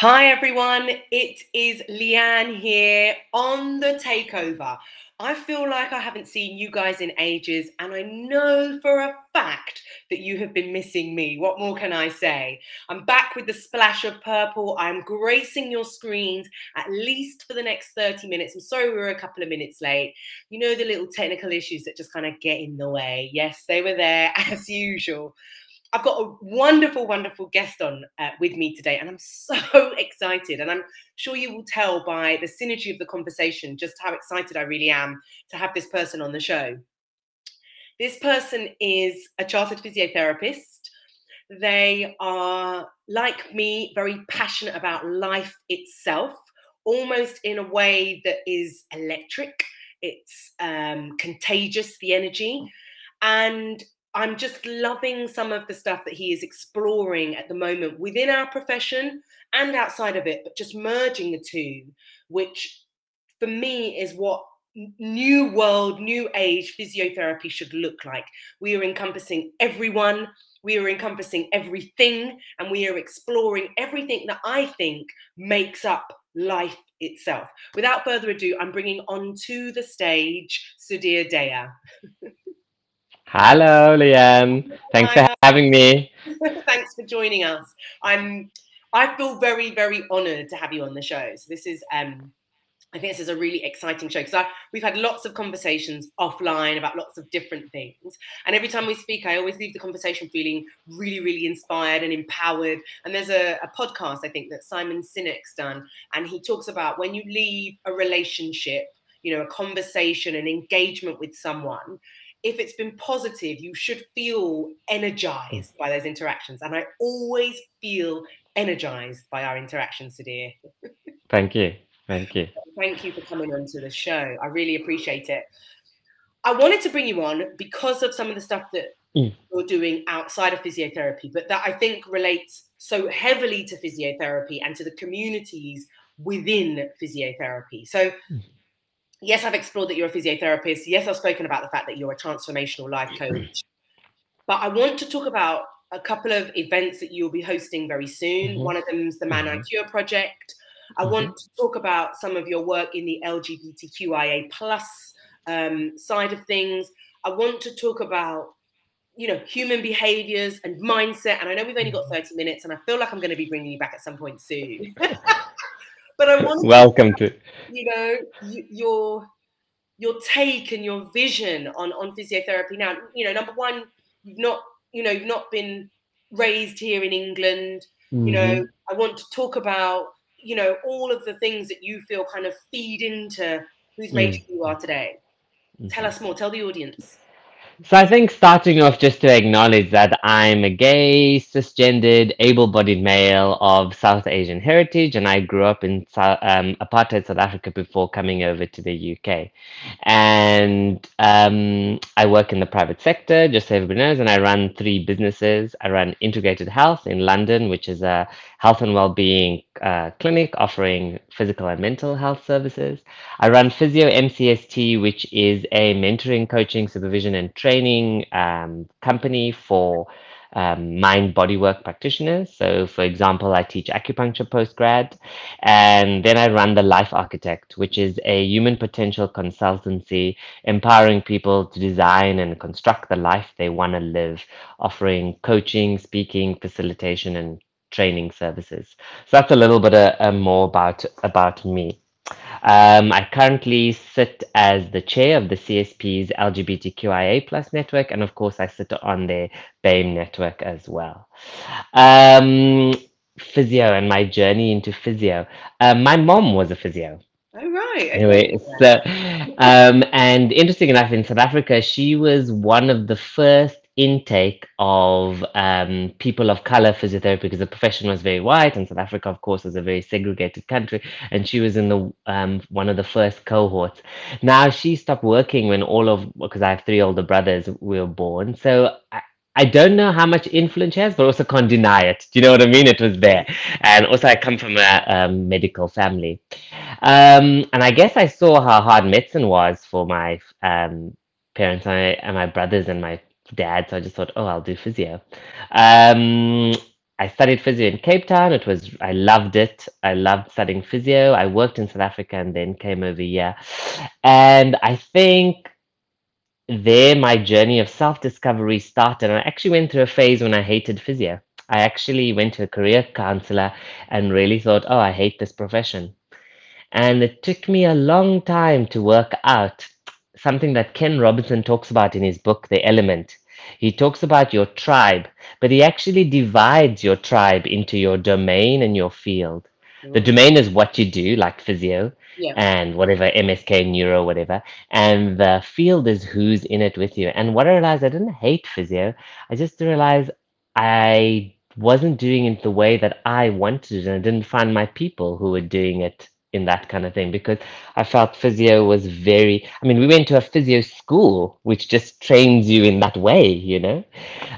Hi, everyone. It is Leanne here on the takeover. I feel like I haven't seen you guys in ages, and I know for a fact that you have been missing me. What more can I say? I'm back with the splash of purple. I'm gracing your screens at least for the next 30 minutes. I'm sorry we were a couple of minutes late. You know, the little technical issues that just kind of get in the way. Yes, they were there as usual. I've got a wonderful, wonderful guest on uh, with me today, and I'm so excited. And I'm sure you will tell by the synergy of the conversation just how excited I really am to have this person on the show. This person is a chartered physiotherapist. They are, like me, very passionate about life itself, almost in a way that is electric, it's um, contagious, the energy. And I'm just loving some of the stuff that he is exploring at the moment within our profession and outside of it, but just merging the two, which for me is what new world, new age physiotherapy should look like. We are encompassing everyone, we are encompassing everything, and we are exploring everything that I think makes up life itself. Without further ado, I'm bringing onto the stage Sudhir Daya. Hello, Leanne. Thanks Hi. for having me. Thanks for joining us. I'm I feel very, very honored to have you on the show. So this is um I think this is a really exciting show because we've had lots of conversations offline about lots of different things. And every time we speak, I always leave the conversation feeling really, really inspired and empowered. And there's a, a podcast, I think, that Simon Sinek's done. And he talks about when you leave a relationship, you know, a conversation, an engagement with someone, if it's been positive, you should feel energized by those interactions. And I always feel energized by our interactions today. Thank you. Thank you. Thank you for coming on to the show. I really appreciate it. I wanted to bring you on because of some of the stuff that mm. you're doing outside of physiotherapy, but that I think relates so heavily to physiotherapy and to the communities within physiotherapy. So, mm yes, I've explored that you're a physiotherapist. Yes, I've spoken about the fact that you're a transformational life coach. But I want to talk about a couple of events that you'll be hosting very soon. Mm-hmm. One of them is the Man mm-hmm. I Cure project. I mm-hmm. want to talk about some of your work in the LGBTQIA plus um, side of things. I want to talk about you know human behaviors and mindset and i know we've only got mm-hmm. 30 minutes and i feel like i'm going to be bringing you back at some point soon but I want welcome to, you know your your take and your vision on on physiotherapy now. You know, number one, you've not you know you've not been raised here in England. Mm-hmm. You know, mm-hmm. I want to talk about you know all of the things that you feel kind of feed into who's made mm-hmm. you are today. Mm-hmm. Tell us more. Tell the audience. So I think starting off just to acknowledge that I'm a gay, cisgendered, able-bodied male of South Asian heritage, and I grew up in um, apartheid South Africa before coming over to the UK. And um, I work in the private sector, just so everybody knows, and I run three businesses. I run Integrated Health in London, which is a health and well-being uh, clinic offering physical and mental health services. I run Physio MCST, which is a mentoring, coaching, supervision, and training um, company for um, mind body work practitioners. So, for example, I teach acupuncture postgrad, and then I run the Life Architect, which is a human potential consultancy empowering people to design and construct the life they want to live, offering coaching, speaking, facilitation, and training services. So that's a little bit uh, more about about me. Um, I currently sit as the chair of the CSP's LGBTQIA plus network, and of course, I sit on the BAME network as well. Um, physio and my journey into physio. Uh, my mom was a physio. Oh, right. Anyway, so, um, and interesting enough, in South Africa, she was one of the first intake of um, people of color physiotherapy because the profession was very white and South Africa, of course, was a very segregated country. And she was in the um, one of the first cohorts. Now she stopped working when all of because I have three older brothers we were born. So I, I don't know how much influence she has, but also can't deny it. Do you know what I mean? It was there. And also, I come from a um, medical family. Um, and I guess I saw how hard medicine was for my um, parents and, I, and my brothers and my dad, so I just thought, oh, I'll do physio. Um, I studied physio in Cape Town. It was I loved it. I loved studying physio. I worked in South Africa and then came over here. And I think there my journey of self-discovery started. And I actually went through a phase when I hated physio. I actually went to a career counselor and really thought, oh, I hate this profession. And it took me a long time to work out something that Ken Robinson talks about in his book, The Element. He talks about your tribe, but he actually divides your tribe into your domain and your field. The mm. domain is what you do, like physio Yeah. and whatever, MSK, neuro, whatever. And the field is who's in it with you. And what I realized, I didn't hate physio. I just realized I wasn't doing it the way that I wanted it. And I didn't find my people who were doing it in that kind of thing because I felt physio was very, I mean, we went to a physio school, which just trains you in that way, you know?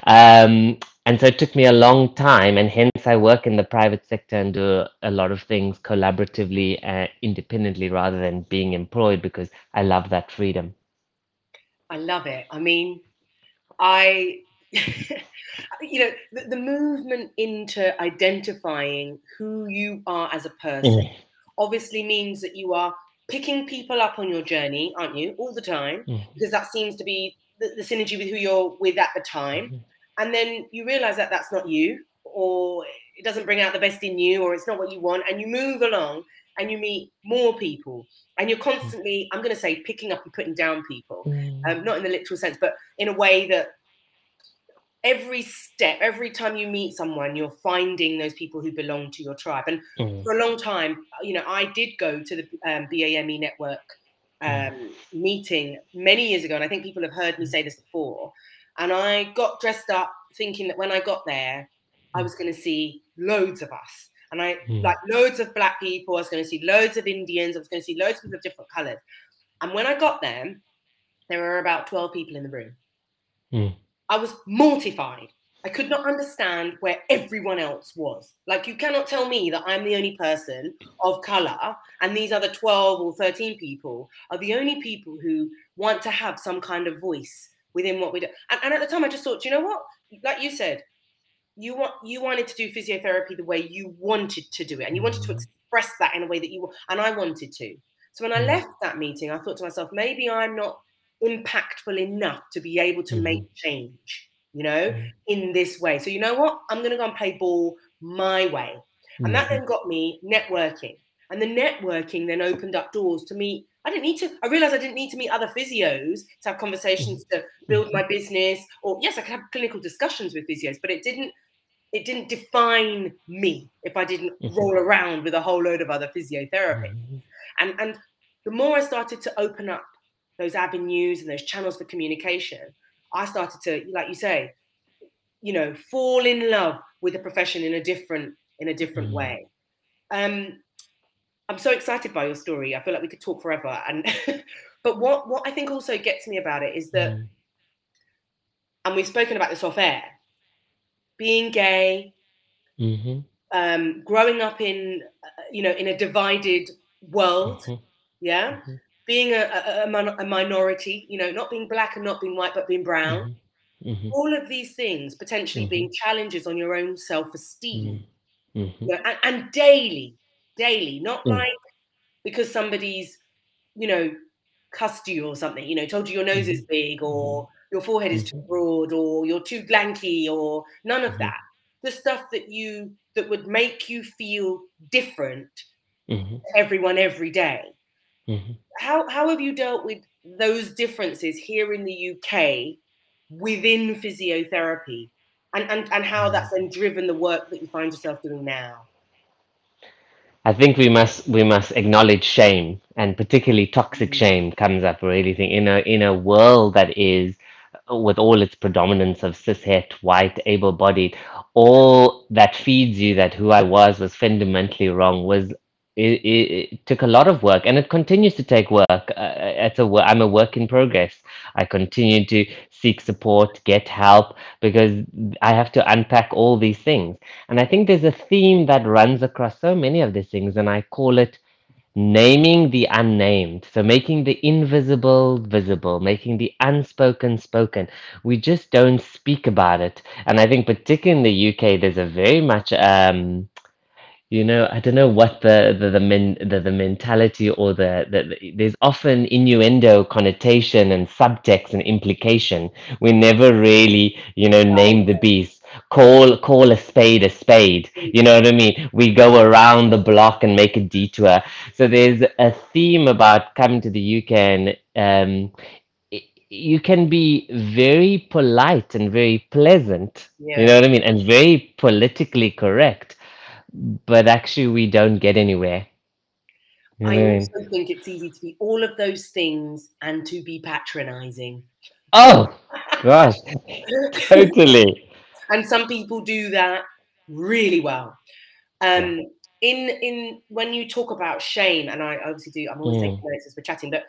Um, and so it took me a long time, and hence I work in the private sector and do a lot of things collaboratively, uh, independently, rather than being employed because I love that freedom. I love it. I mean, I, you know, the, the movement into identifying who you are as a person Mm, obviously means that you are picking people up on your journey, aren't you, all the time? mm, Because that seems to be the, the synergy with who you're with at the time. mhm, And then you realize that that's not you, or it doesn't bring out the best in you, or it's not what you want. And you move along and you meet more people. And you're constantly, I'm going to say, picking up and putting down people, mm, um, not in the literal sense, but in a way that every step, every time you meet someone, you're finding those people who belong to your tribe. And mm, for a long time, you know, I did go to the um, BAME network mm, um, meeting many years ago, and I think people have heard me say this before. And I got dressed up thinking that when I got there, I was going to see loads of us, and I mm, like loads of black people. I was going to see loads of Indians. I was going to see loads of people of different colors. And when I got there, there were about twelve people in the room. I was mortified. I could not understand where everyone else was. Like, you cannot tell me that I'm the only person of color and these other 12 or 13 people are the only people who want to have some kind of voice within what we do. And, and at the time, I just thought, you know what? Like you said, you want you wanted to do physiotherapy the way you wanted to do it, and you wanted to mm, express that in a way that you and I wanted to. So when I mm, left that meeting, I thought to myself, maybe I'm not impactful enough to be able to mhm, make change, you know, mm, in this way. So you know what? I'm going to go and play ball my way. And that mhm, then got me networking. And the networking then opened up doors to meet. I didn't need to, I realized I didn't need to meet other physios to have conversations to build my business. Or yes, I could have clinical discussions with physios, but it didn't it didn't define me if I didn't mhm, roll around with a whole load of other physiotherapists. mhm, And and the more I started to open up those avenues and those channels for communication, I started to, like you say, you know, fall in love with the profession in a different in a different mm, way. Um, I'm so excited by your story. I feel like we could talk forever. And but what what I think also gets me about it is that, mm, and we've spoken about this off air, being gay, mhm, um, growing up in uh, you know in a divided world, mhm, yeah, mhm, being a, a, a minority, you know, not being black and not being white, but being brown. mhm, mhm, All of these things potentially mhm, being challenges on your own self-esteem, mm, mhm, you know, and, and daily, daily, not mm, like because somebody's, you know, cussed you or something, you know, told you your nose is mhm, big or your forehead is too broad or you're too lanky or none of that. The stuff that you that would make you feel different to everyone every day. How how have you dealt with those differences here in the UK within physiotherapy? And, and, and how that's then driven the work that you find yourself doing now. I think we must we must acknowledge shame, and particularly toxic Mm, shame comes up really think in a in a world that is uh, with all its predominance of cishet, white, able-bodied, all that feeds you that who I was was fundamentally wrong was it, it, it took a lot of work and it continues to take work. Uh, it's a I'm a work in progress. I continue to seek support, get help because I have to unpack all these things. And I think there's a theme that runs across so many of these things, and I call it naming the unnamed. So making the invisible visible, making the unspoken spoken. We just don't speak about it. And I think particularly in the UK, there's a very much um you know, I don't know what the the the, men, the, the mentality or the, the the- there's often innuendo, connotation, and subtext and implication. We never really, you know, name the beast. Call call a spade a spade. You know what I mean? We go around the block and make a detour. So there's a theme about coming to the UK and um, you can be very polite and very pleasant. You know what I mean? And very politically correct but actually we don't get anywhere. You know I what I mean? also think it's easy to be all of those things and to be patronizing. Oh gosh, totally. and some people do that really well. Um, in in when you talk about shame, and I obviously do, I'm always Mm, taking notes as we're chatting, but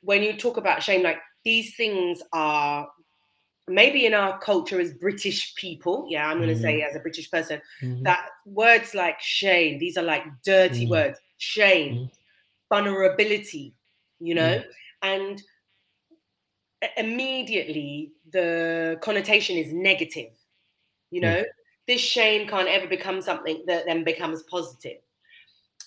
when you talk about shame, like these things are maybe in our culture as British people, yeah, I'm gonna mhm, say as a British person, mhm, that words like shame, these are like dirty mm, words, shame, mm, vulnerability, you mm, know, and immediately the connotation is negative you mm, know this shame can't ever become something that then becomes positive. positive.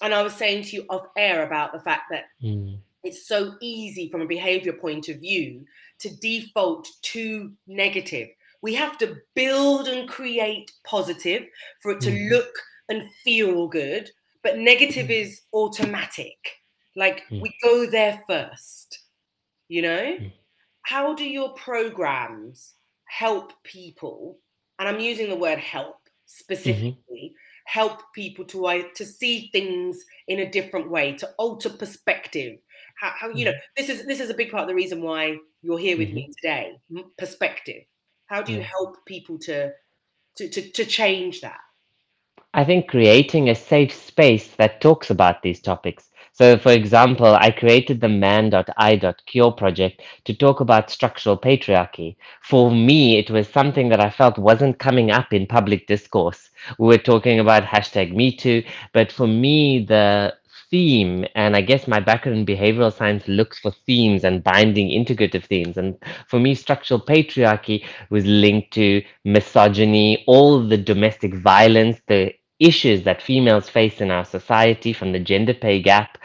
And i was saying to you off air about the fact that mm, it's so easy from a behavior point of view to default to negative. We have to build and create positive for it to mhm, look and feel good but negative mm, is automatic. Like mm, we go there first you know? Mm, how do your programs help people and i'm using the word help mhm, specifically help people to i- to see things in a different way to alter perspective? How, how you know mhm, this is this is a big part of the reason why you're here with me mm-hmm. today hmm, perspective how do you help people to to to, to change that I think creating a safe space that talks about these topics. So, for example, I created the man.i.cure project to talk about structural patriarchy. For me, it was something that I felt wasn't coming up in public discourse. We were talking about hashtag Me Too, but for me, the theme, and I guess my background in behavioral science looks for themes and binding integrative themes. And for me, structural patriarchy was linked to misogyny, all the domestic violence, the issues that females face in our society from the gender pay gap.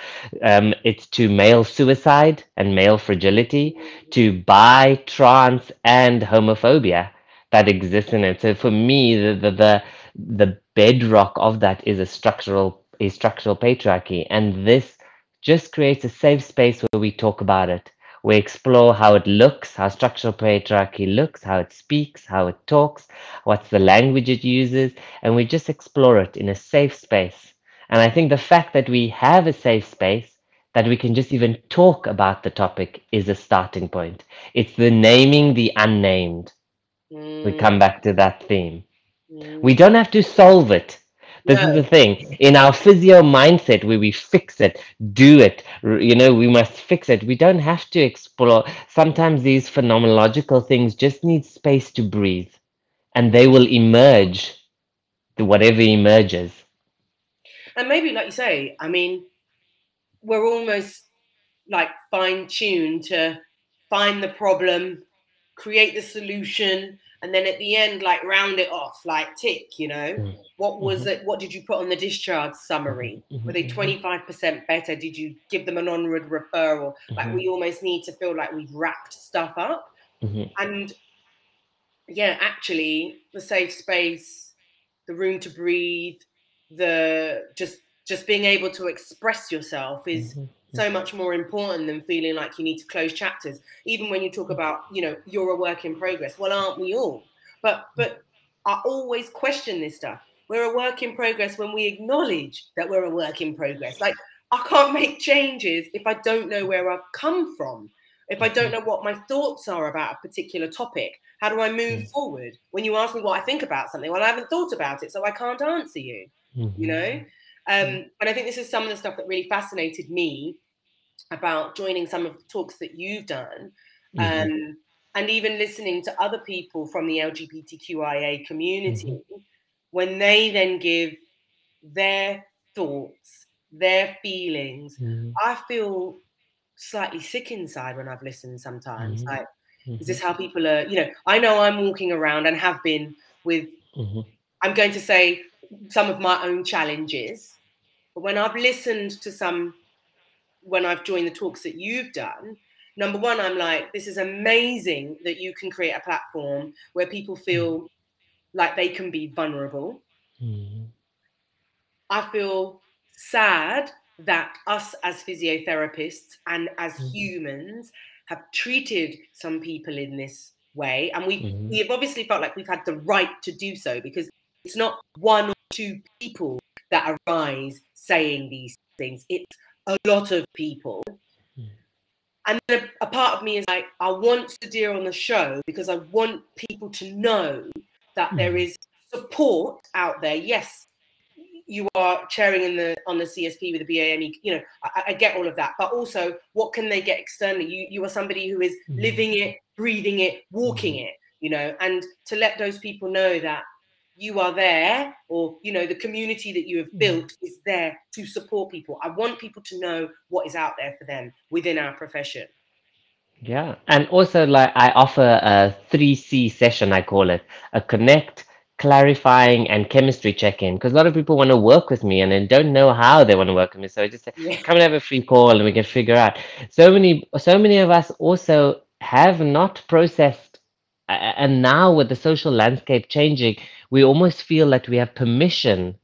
Um, it's to male suicide and male fragility, to bi, trans, and homophobia that exists in it. So for me, the the the, the bedrock of that is a structural a structural patriarchy, and this just creates a safe space where we talk about it. We explore how it looks, how structural patriarchy looks, how it speaks, how it talks, what's the language it uses, and we just explore it in a safe space. And I think the fact that we have a safe space, that we can just even talk about the topic, is a starting point. It's the naming the unnamed. We Mm, come back to that theme. mm. We don't have to solve it. This is the thing. In our physio mindset, where we fix it, do it, you know, we must fix it. We don't have to explore. Sometimes these phenomenological things just need space to breathe, and they will emerge whatever emerges. and maybe like you say i mean we're almost like fine tuned to find the problem, create the solution, and then at the end, like round it off, like tick, you know. Mm, What was mhm, it? What did you put on the discharge summary? mhm, Were they mhm, 25% better? Did you give them an onward referral? Like mhm, we almost need to feel like we've wrapped stuff up. And yeah, actually, the safe space, the room to breathe, the just just being able to express yourself is so much more important than feeling like you need to close chapters. Even when you talk about, you know, you're a work in progress. Well, aren't we all? But but I always question this stuff. We're a work in progress when we acknowledge that we're a work in progress. Like I can't make changes if I don't know where I've come from. If I don't mhm, know what my thoughts are about a particular topic, how do I move mm, forward? When you ask me what I think about something, well, I haven't thought about it, so I can't answer you. You know, mhm, um, mm, and I think this is some of the stuff that really fascinated me about joining some of the talks that you've done mhm, um, and even listening to other people from the LGBTQIA community mhm, when they then give their thoughts their feelings, Mhm. I feel slightly sick inside when I've listened sometimes. Mhm. Like, is Mhm. this how people are? You know, I know I'm walking around and have been with, Mhm. I'm going to say some of my own challenges. But when I've listened to some, when I've joined the talks that you've done, number one, I'm like, this is amazing that you can create a platform where people feel like they can be vulnerable. Mhm. I feel sad that us as physiotherapists and as Mhm. humans have treated some people in this way. And we've, Mhm. we've obviously felt like we've had the right to do so because it's not one or two people that arise saying these things, it's a lot of people. Mm. And a, a part of me is like, I want Sudhir on the show because I want people to know that there Mm. is support out there. Yes, you are chairing in the on the CSP with the BAME. You know, I, I get all of that, but also, what can they get externally? You you are somebody who is Mm. living it, breathing it, walking it. You know, and to let those people know that you are there, or you know, the community that you have Mm. built is there to support people. I want people to know what is out there for them within our profession. Yeah, and also like I offer a 3C session, I call it a connect, clarifying, and chemistry check-in. Because a lot of people want to work with me and then don't know how they want to work with me. So I just say, Yeah. come and have a free call and we can figure out. So many, so many of us also have not processed, and now with the social landscape changing, we almost feel that we have permission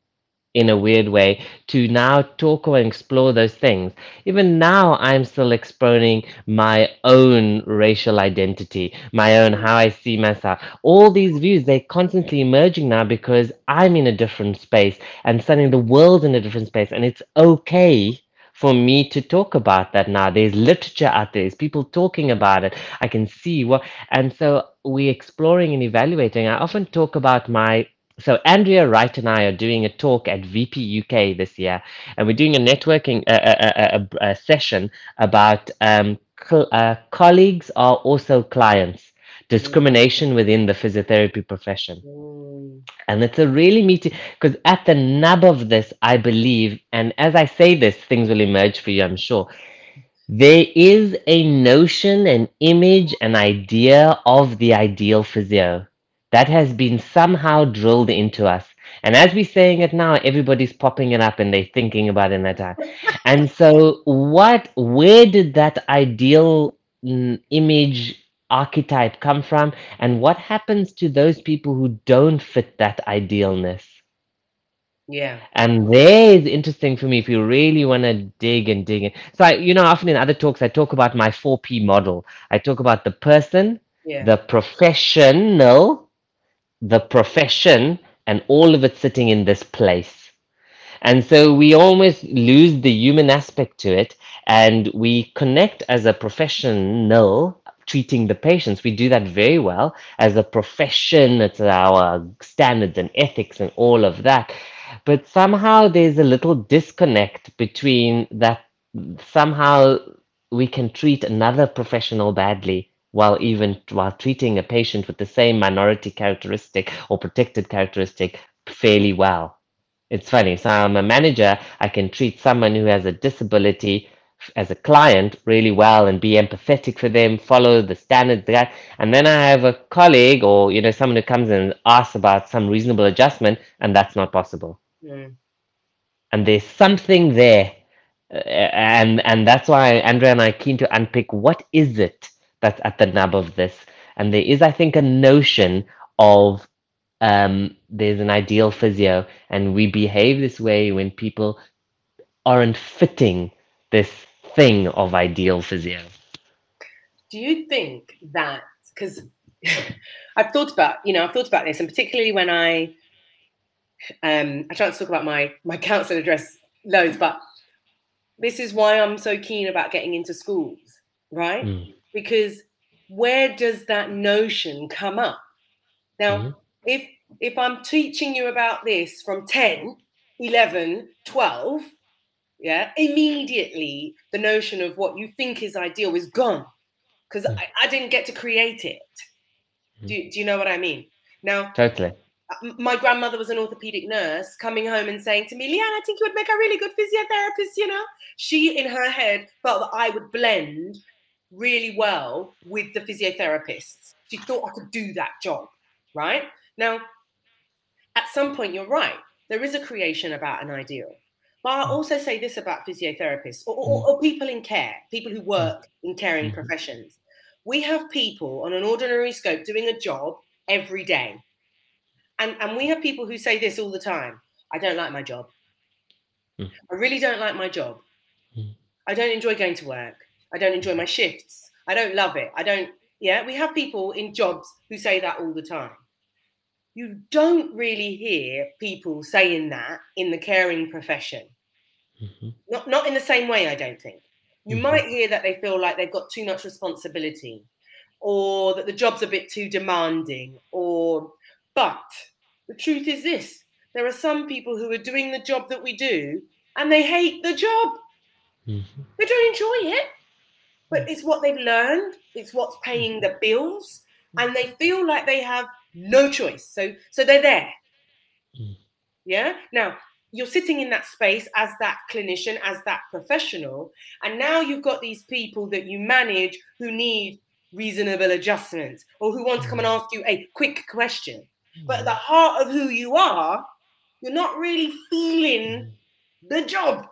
in a weird way to now talk or explore those things. Even now, I'm still exploring my own racial identity, my own how I see myself. All these views, they're constantly emerging now because I'm in a different space and suddenly the world's in a different space. And it's okay for me to talk about that now. There's literature out there, there's people talking about it. I can see what, and so we're exploring and evaluating. I often talk about my so Andrea Wright and I are doing a talk at VP UK this year, and we're doing a networking uh, uh, uh, uh, session about um, co- uh, colleagues are also clients, discrimination within the physiotherapy profession, Mm. and it's a really meaty because at the nub of this, I believe, and as I say this, things will emerge for you, I'm sure. There is a notion, an image, an idea of the ideal physio that has been somehow drilled into us. And as we're saying it now, everybody's popping it up and they're thinking about it in that time. And so, what, where did that ideal mm, image archetype come from? And what happens to those people who don't fit that idealness? Yeah. And there is interesting for me if you really want to dig and dig in. So, I, you know, often in other talks, I talk about my 4P model. I talk about the person, Yeah. the professional, the profession, and all of it sitting in this place. And so we almost lose the human aspect to it and we connect as a professional treating the patients. We do that very well as a profession, it's our standards and ethics and all of that. But somehow there's a little disconnect between that, somehow we can treat another professional badly while even while treating a patient with the same minority characteristic or protected characteristic fairly well. It's funny. So I'm a manager. I can treat someone who has a disability as a client really well and be empathetic for them, follow the standards. That, and then I have a colleague or you know someone who comes and asks about some reasonable adjustment, and that's not possible. Mm. And there's something there, uh, and and that's why Andrea and I are keen to unpick what is it that's at the nub of this. And there is, I think, a notion of um, there's an ideal physio, and we behave this way when people aren't fitting this thing of ideal physio. Do you think that because I've thought about, you know, I've thought about this, and particularly when I um I try to talk about my my council address loads, but this is why I'm so keen about getting into schools, right? Mm, Because where does that notion come up? Now, mhm, if if I'm teaching you about this from 10, 11, 12, yeah, immediately the notion of what you think is ideal is gone because Mm. I, I didn't get to create it. Mm. Do, do you know what I mean? Now, Totally. uh, my grandmother was an orthopedic nurse coming home and saying to me, Leanne, I think you would make a really good physiotherapist, you know? She, in her head, felt that I would blend really well with the physiotherapists. She thought I could do that job, right? Now, at some point, you're right. There is a creation about an ideal. But I'll hmm. also say this about physiotherapists or, or, hmm. or people in care, people who hmm. work in caring professions. We have people on an ordinary scope doing a job every day. And and we have people who say this all the time i don't like my job. Mm. i really don't like my job. Mm. i don't enjoy going to work. I don't enjoy my shifts. I don't love it. I don't yeah we have people in jobs who say that all the time. You don't really hear people saying that in the caring profession mm-hmm. not not in the same way i don't think you mm-hmm. might hear that they feel like they've got too much responsibility or that the job's a bit too demanding or but the truth is this there are some people who are doing the job that we do and they hate the job. Mm-hmm. They don't enjoy it, but it's what they've learned, it's what's paying the bills, and they feel like they have no choice. So, so they're there. Mm. Yeah. Now, you're sitting in that space as that clinician, as that professional, and now you've got these people that you manage who need reasonable adjustments or who want to come and mm. ask you a quick question. But at mm. the heart of who you are, you're not really feeling mm. the job.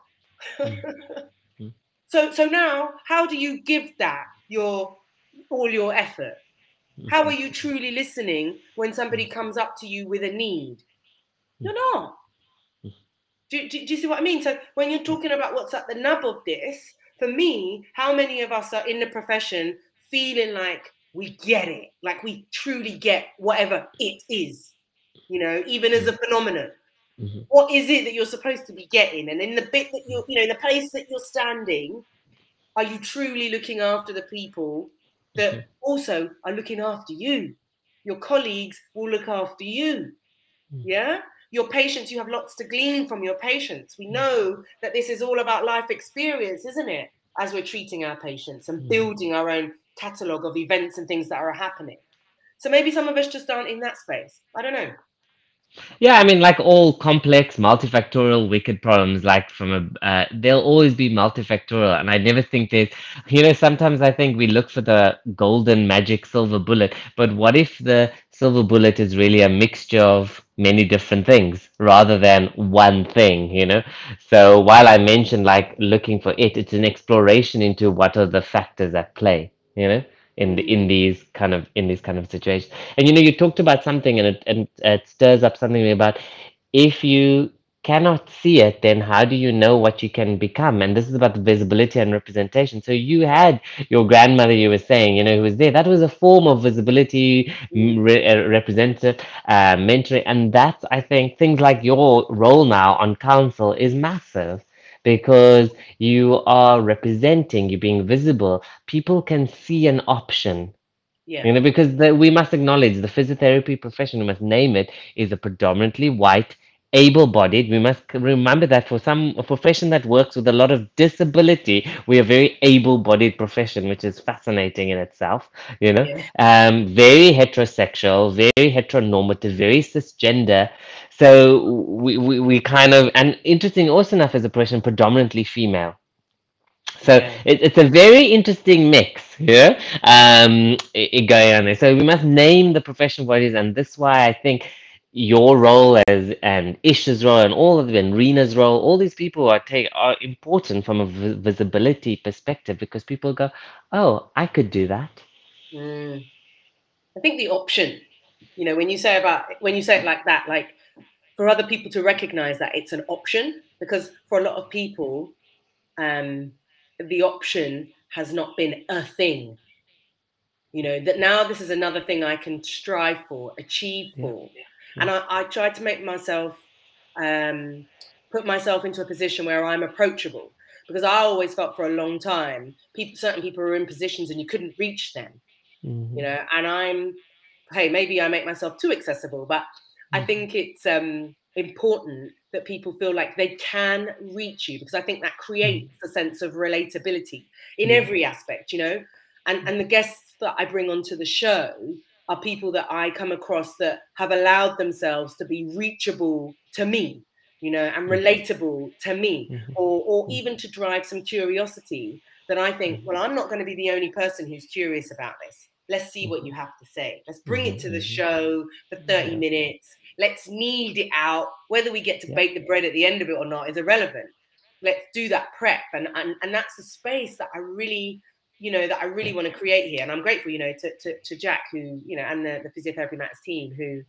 Mm. so so now how do you give that your all your effort? How are you truly listening when somebody comes up to you with a need? You're not. Do, do, do, you see what I mean? So when you're talking about what's at the nub of this, for me, how many of us are in the profession feeling like we get it, like we truly get whatever it is, you know, even as a mm-hmm. phenomenon. Mm-hmm. What is it that you're supposed to be getting? And in the bit that you're, you know, in the place that you're standing, are you truly looking after the people that mm-hmm. also are looking after you? Your colleagues will look after you. Mm-hmm. Yeah? Your patients, you have lots to glean from your patients. We mm. know that this is all about life experience, isn't it? As we're treating our patients and mm. building our own catalogue of events and things that are happening. So maybe some of us just aren't in that space. I don't know. Yeah, I mean, like all complex, multifactorial, wicked problems, like from a, uh, they'll always be multifactorial. And I never think there's, you know, sometimes I think we look for the golden magic silver bullet, but what if the silver bullet is really a mixture of many different things rather than one thing, you know? So while I mentioned like looking for it, it's an exploration into what are the factors at play you know in the in these kind of in these kind of situations. And you know you talked about something and it and it stirs up something about if you cannot see it then how do you know what you can become? And this is about visibility and representation. So you had your grandmother you were saying you know who was there. That was a form of visibility re- uh, representative uh, mentoring. And that's i think things like your role now on council is massive because you are representing, you're being visible. People can see an option. Yeah. You know, because the, we must acknowledge the physiotherapy profession, we must name it, is a predominantly white able-bodied we must remember that for some profession that works with a lot of disability we are very able-bodied profession which is fascinating in itself you know yeah. um, very heterosexual very heteronormative very cisgender so we, we, we kind of and interesting also enough as a profession predominantly female so yeah. it, it's a very interesting mix here um, it, it going on there. So we must name the professional bodies, and this is why I think your role as and Ish's role and all of them, and Rena's role, all these people are take are important from a visibility perspective because people go, oh, I could do that. Mm. I think the option, you know, when you say about when you say it like that, like for other people to recognize that it's an option, because for a lot of people, um, the option has not been a thing. You know, that now this is another thing I can strive for, achieve for. And I, I tried to make myself um, put myself into a position where I'm approachable because I always felt for a long time people certain people were in positions and you couldn't reach them mm-hmm. you know and I'm hey maybe I make myself too accessible but mm-hmm. I think it's um, important that people feel like they can reach you because I think that mm-hmm. creates a sense of relatability in every aspect you know and and the guests that I bring onto the show are people that I come across that have allowed themselves to be reachable to me, you know, and mm-hmm. relatable to me, mm-hmm. or, or mm-hmm. even to drive some curiosity that I think, well, I'm not going to be the only person who's curious about this. Let's see what you have to say. Let's bring it to the show for 30 minutes. Let's knead it out. Whether we get to yeah. bake the bread at the end of it or not is irrelevant. Let's do that prep. And, and, and that's the space that I really you know that I really want to create here. And I'm grateful, you know, to, to, to Jack, who you know, and the, the Physiotherapy Matters team, who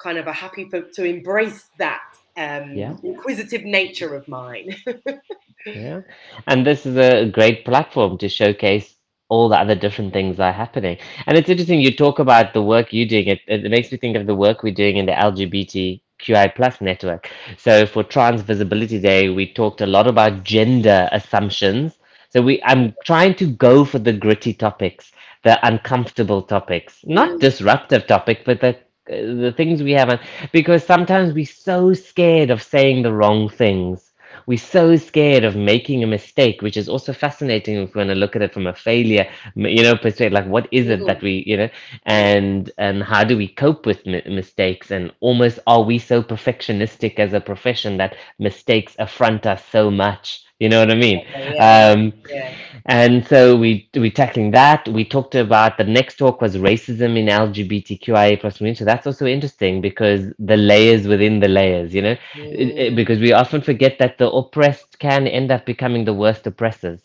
kind of are happy for, to embrace that um, yeah. inquisitive nature of mine. yeah, and this is a great platform to showcase all the other different things that are happening. And it's interesting you talk about the work you're doing. It, it makes me think of the work we're doing in the LGBTQI plus network. So for Trans Visibility Day, we talked a lot about gender assumptions so we, I'm trying to go for the gritty topics, the uncomfortable topics, not mm. disruptive topic, but the the things we haven't because sometimes we're so scared of saying the wrong things we're so scared of making a mistake which is also fascinating if we want to look at it from a failure you know perspective like what is it that mm-hmm. we you know and and how do we cope with mi- mistakes and almost are we so perfectionistic as a profession that mistakes affront us so much you know what I mean? Yeah. Um, yeah. And so we we tackling that. We talked about the next talk was racism in LGBTQIA plus community. So that's also interesting because the layers within the layers, you know, mm. it, it, because we often forget that the oppressed can end up becoming the worst oppressors.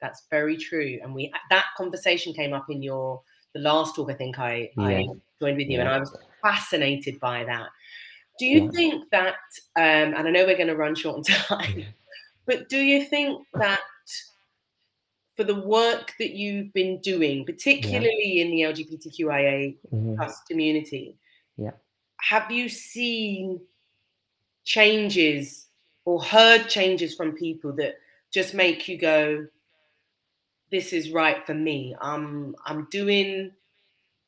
That's very true. And we that conversation came up in your the last talk. I think I, yeah. I joined with you, yeah. and I was fascinated by that. Do you think that? Um, and I know we're going to run short on time. But do you think that for the work that you've been doing, particularly yeah. in the LGBTQIA mm-hmm. plus community, yeah. have you seen changes or heard changes from people that just make you go, this is right for me. I'm I'm doing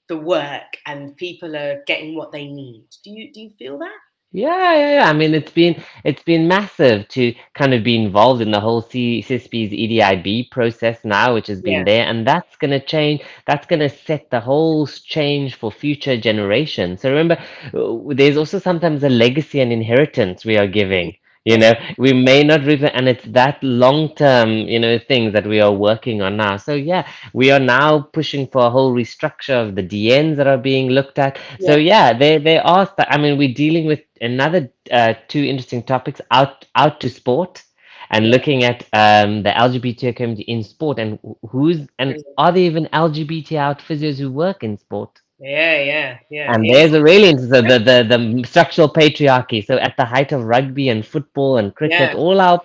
the work and people are getting what they need. Do you do you feel that? Yeah, yeah, yeah. I mean, it's been it's been massive to kind of be involved in the whole C CISP's EDIB process now, which has been Yeah. there, and that's going to change. That's going to set the whole change for future generations. So remember, uh, there's also sometimes a legacy and inheritance we are giving you know we may not reap and it's that long term you know things that we are working on now so yeah we are now pushing for a whole restructure of the dns that are being looked at yeah. so yeah they they are i mean we're dealing with another uh, two interesting topics out out to sport and looking at um, the LGBT community in sport and who's and are there even LGBT out physios who work in sport? Yeah, yeah, yeah. And yeah. there's a really interesting the, the the structural patriarchy. So at the height of rugby and football and cricket, yeah. all our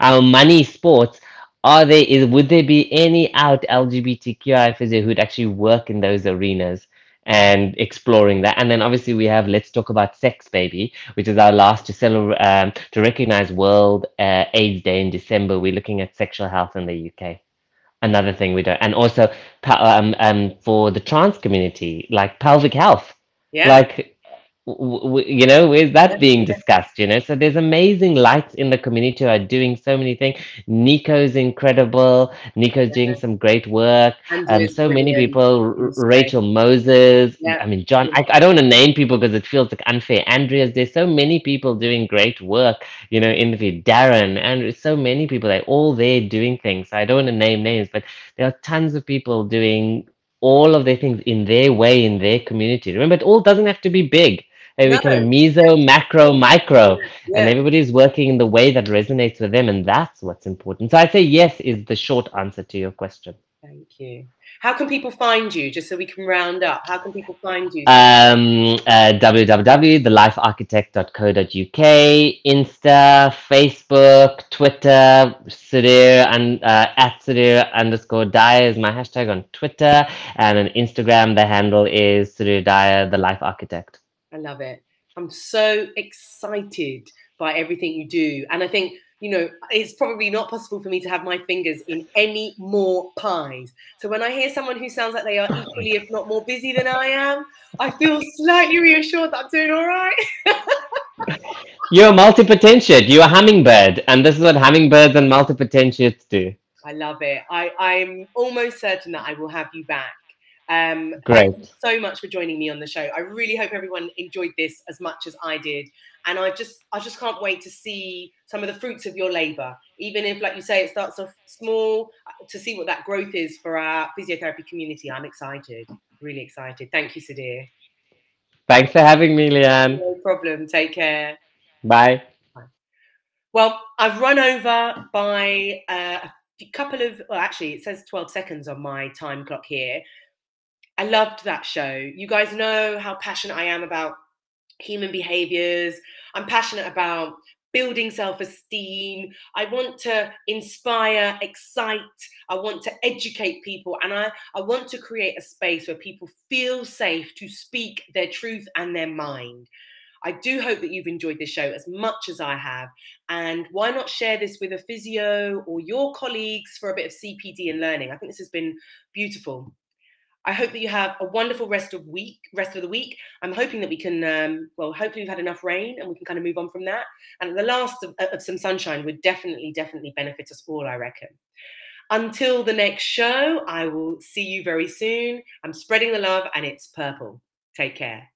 our money sports, are there is would there be any out LGBTQI physio who'd actually work in those arenas? and exploring that. And then obviously we have Let's Talk About Sex Baby, which is our last to celebrate um, to recognize World uh, AIDS Day in December. We're looking at sexual health in the UK another thing we don't and also um, um for the trans community like pelvic health. Yeah. Like you know is that being discussed you know so there's amazing lights in the community who are doing so many things. Nico's incredible. Nico's doing some great work. And um, so many people rachel moses. Yeah. i mean john I, I don't want to name people because it feels like unfair. Andrea's there's so many people doing great work you know in the field. Darren and so many people they're all there doing things. So i don't want to name names but there are tons of people doing all of their things in their way in their community. Remember it all doesn't have to be big we kind of meso, macro, micro, yeah. and everybody's working in the way that resonates with them, and that's what's important. So I'd say yes is the short answer to your question. Thank you. How can people find you, just so we can round up? How can people find you? Um, uh, www.thelifearchitect.co.uk, Insta, Facebook, Twitter, Sudhir and uh, at Sudhir underscore Daya is my hashtag on Twitter, and on Instagram the handle is Sudhir Daya, the Life Architect. I love it. I'm so excited by everything you do. And I think, you know, it's probably not possible for me to have my fingers in any more pies. So when I hear someone who sounds like they are equally, if not more busy than I am, I feel slightly reassured that I'm doing all right. You're a multi-potentiate. You're a hummingbird. And this is what hummingbirds and multi-potentiates do. I love it. I, I'm almost certain that I will have you back Um, Great. so much for joining me on the show. I really hope everyone enjoyed this as much as I did. And I just, I just can't wait to see some of the fruits of your labor. Even if, like you say, it starts off small, uh, to see what that growth is for our physiotherapy community. I'm excited, really excited. Thank you, Sudhir. Thanks for having me, Leanne. No problem. Take care. Bye. Well, I've run over by uh, a couple of, well, actually, it says 12 seconds on my time clock here. I loved that show. You guys know how passionate I am about human behaviors. I'm passionate about building self esteem. I want to inspire, excite. I want to educate people. And I, I want to create a space where people feel safe to speak their truth and their mind. I do hope that you've enjoyed this show as much as I have. And why not share this with a physio or your colleagues for a bit of CPD and learning? I think this has been beautiful. I hope that you have a wonderful rest of week, rest of the week. I'm hoping that we can, um, well, hopefully we've had enough rain and we can kind of move on from that. And the last of, of some sunshine would definitely, definitely benefit us all, I reckon. Until the next show, I will see you very soon. I'm spreading the love and it's purple. Take care.